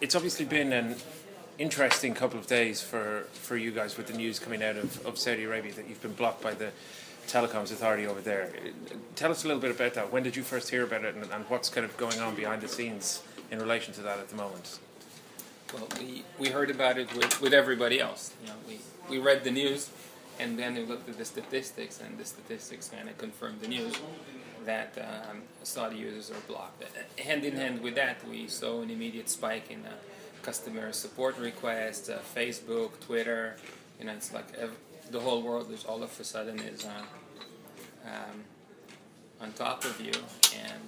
it's obviously been an interesting couple of days for, for you guys with the news coming out of, of Saudi Arabia that you've been blocked by the telecoms authority over there. Tell us a little bit about that. When did you first hear about it, and, and what's kind of going on behind the scenes in relation to that at the moment? Well, we, we heard about it with, with everybody else. You know, we, we read the news, and then we looked at the statistics, and the statistics kind of confirmed the news that um, Saudi users are blocked. Hand in hand with that, we saw an immediate spike in uh, customer support requests, uh, Facebook, Twitter. You know, it's like every, the whole world is all of a sudden is uh, um, on top of you, and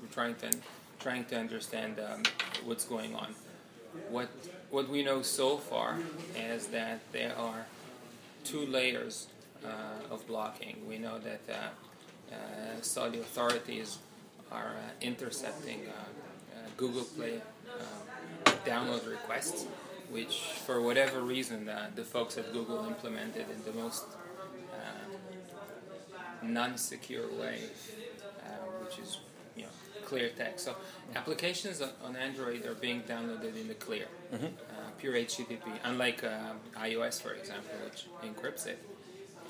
we're trying to trying to understand um, what's going on. What what we know so far is that there are two layers uh, of blocking. We know that uh, Saudi authorities are uh, intercepting uh, Google Play download requests, which for whatever reason the folks at Google implemented in the most non-secure way, which is you know, clear text. So applications on Android are being downloaded in the clear, mm-hmm. uh, pure HTTP, unlike uh, iOS, for example, which encrypts it.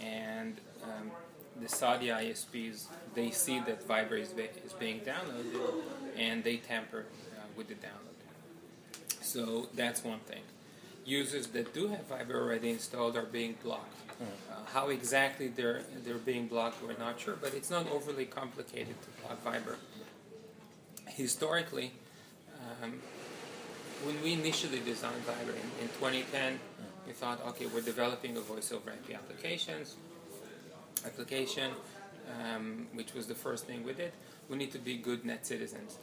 And um, the Saudi ISPs, they see that Viber is, be- is being downloaded and they tamper uh, with the download. So that's one thing. Users that do have Viber already installed are being blocked. Mm. Uh, how exactly they're they're being blocked, we're not sure, but it's not overly complicated to block Viber. Historically, um, when we initially designed Viber in, in 2010, mm. we thought, okay, we're developing a voice over IP applications application, um, which was the first thing we did, we need to be good net citizens.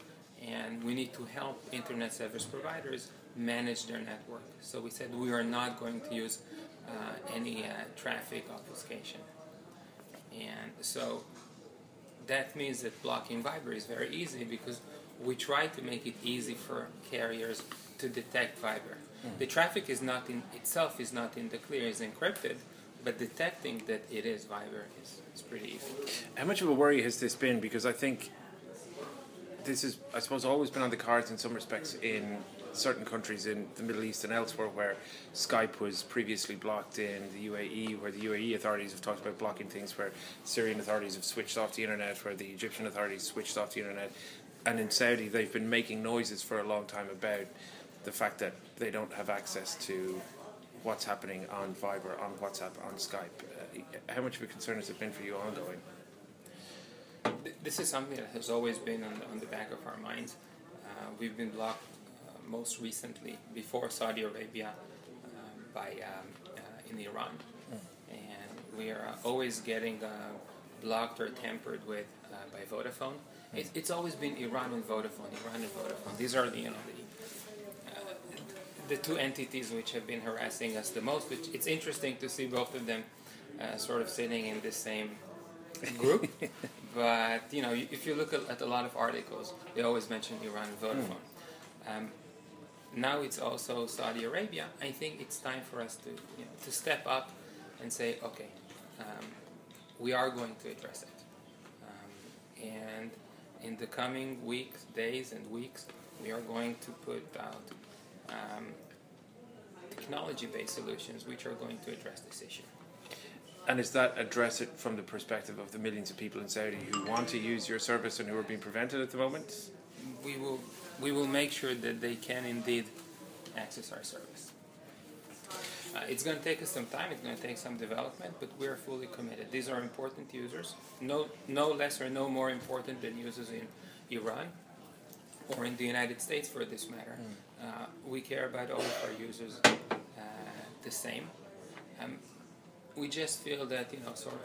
And we need to help internet service providers manage their network. So we said we are not going to use uh, any uh, traffic obfuscation. And so that means that blocking Viber is very easy because we try to make it easy for carriers to detect Viber. Mm-hmm. The traffic is not in itself is not in the clear, is encrypted, but detecting that it is Viber is, is pretty easy. How much of a worry has this been? Because I think this is, I suppose, always been on the cards in some respects in certain countries in the Middle East and elsewhere where Skype was previously blocked in the UAE, where the UAE authorities have talked about blocking things, where Syrian authorities have switched off the internet, where the Egyptian authorities switched off the internet. And in Saudi, they've been making noises for a long time about the fact that they don't have access to what's happening on Viber, on WhatsApp, on Skype. Uh, how much of a concern has it been for you ongoing? This is something that has always been on the, on the back of our minds. Uh, we've been blocked uh, most recently before Saudi Arabia um, by um, uh, in Iran, mm. and we are always getting uh, blocked or tampered with uh, by Vodafone. Mm. It's, it's always been Iran and Vodafone, Iran and Vodafone. These are the you know the the two entities which have been harassing us the most. Which it's interesting to see both of them uh, sort of sitting in the same group. but you know, if you look at, a lot of articles, they always mention Iran and Vodafone. Mm. Um, now it's also Saudi Arabia. I think it's time for us to you know, to step up and say, okay, um, we are going to address it. Um, and in the coming weeks, days, and weeks, we are going to put out um, technology-based solutions which are going to address this issue. And is that address it from the perspective of the millions of people in Saudi who want to use your service and who are being prevented at the moment? We will we will make sure that they can indeed access our service. Uh, it's going to take us some time. It's going to take some development, but we are fully committed. These are important users, no no less or no more important than users in Iran or in the United States, for this matter. Mm. Uh, we care about all of our users uh, the same. Um, we just feel that you know, sort of,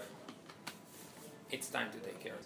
it's time to take care of.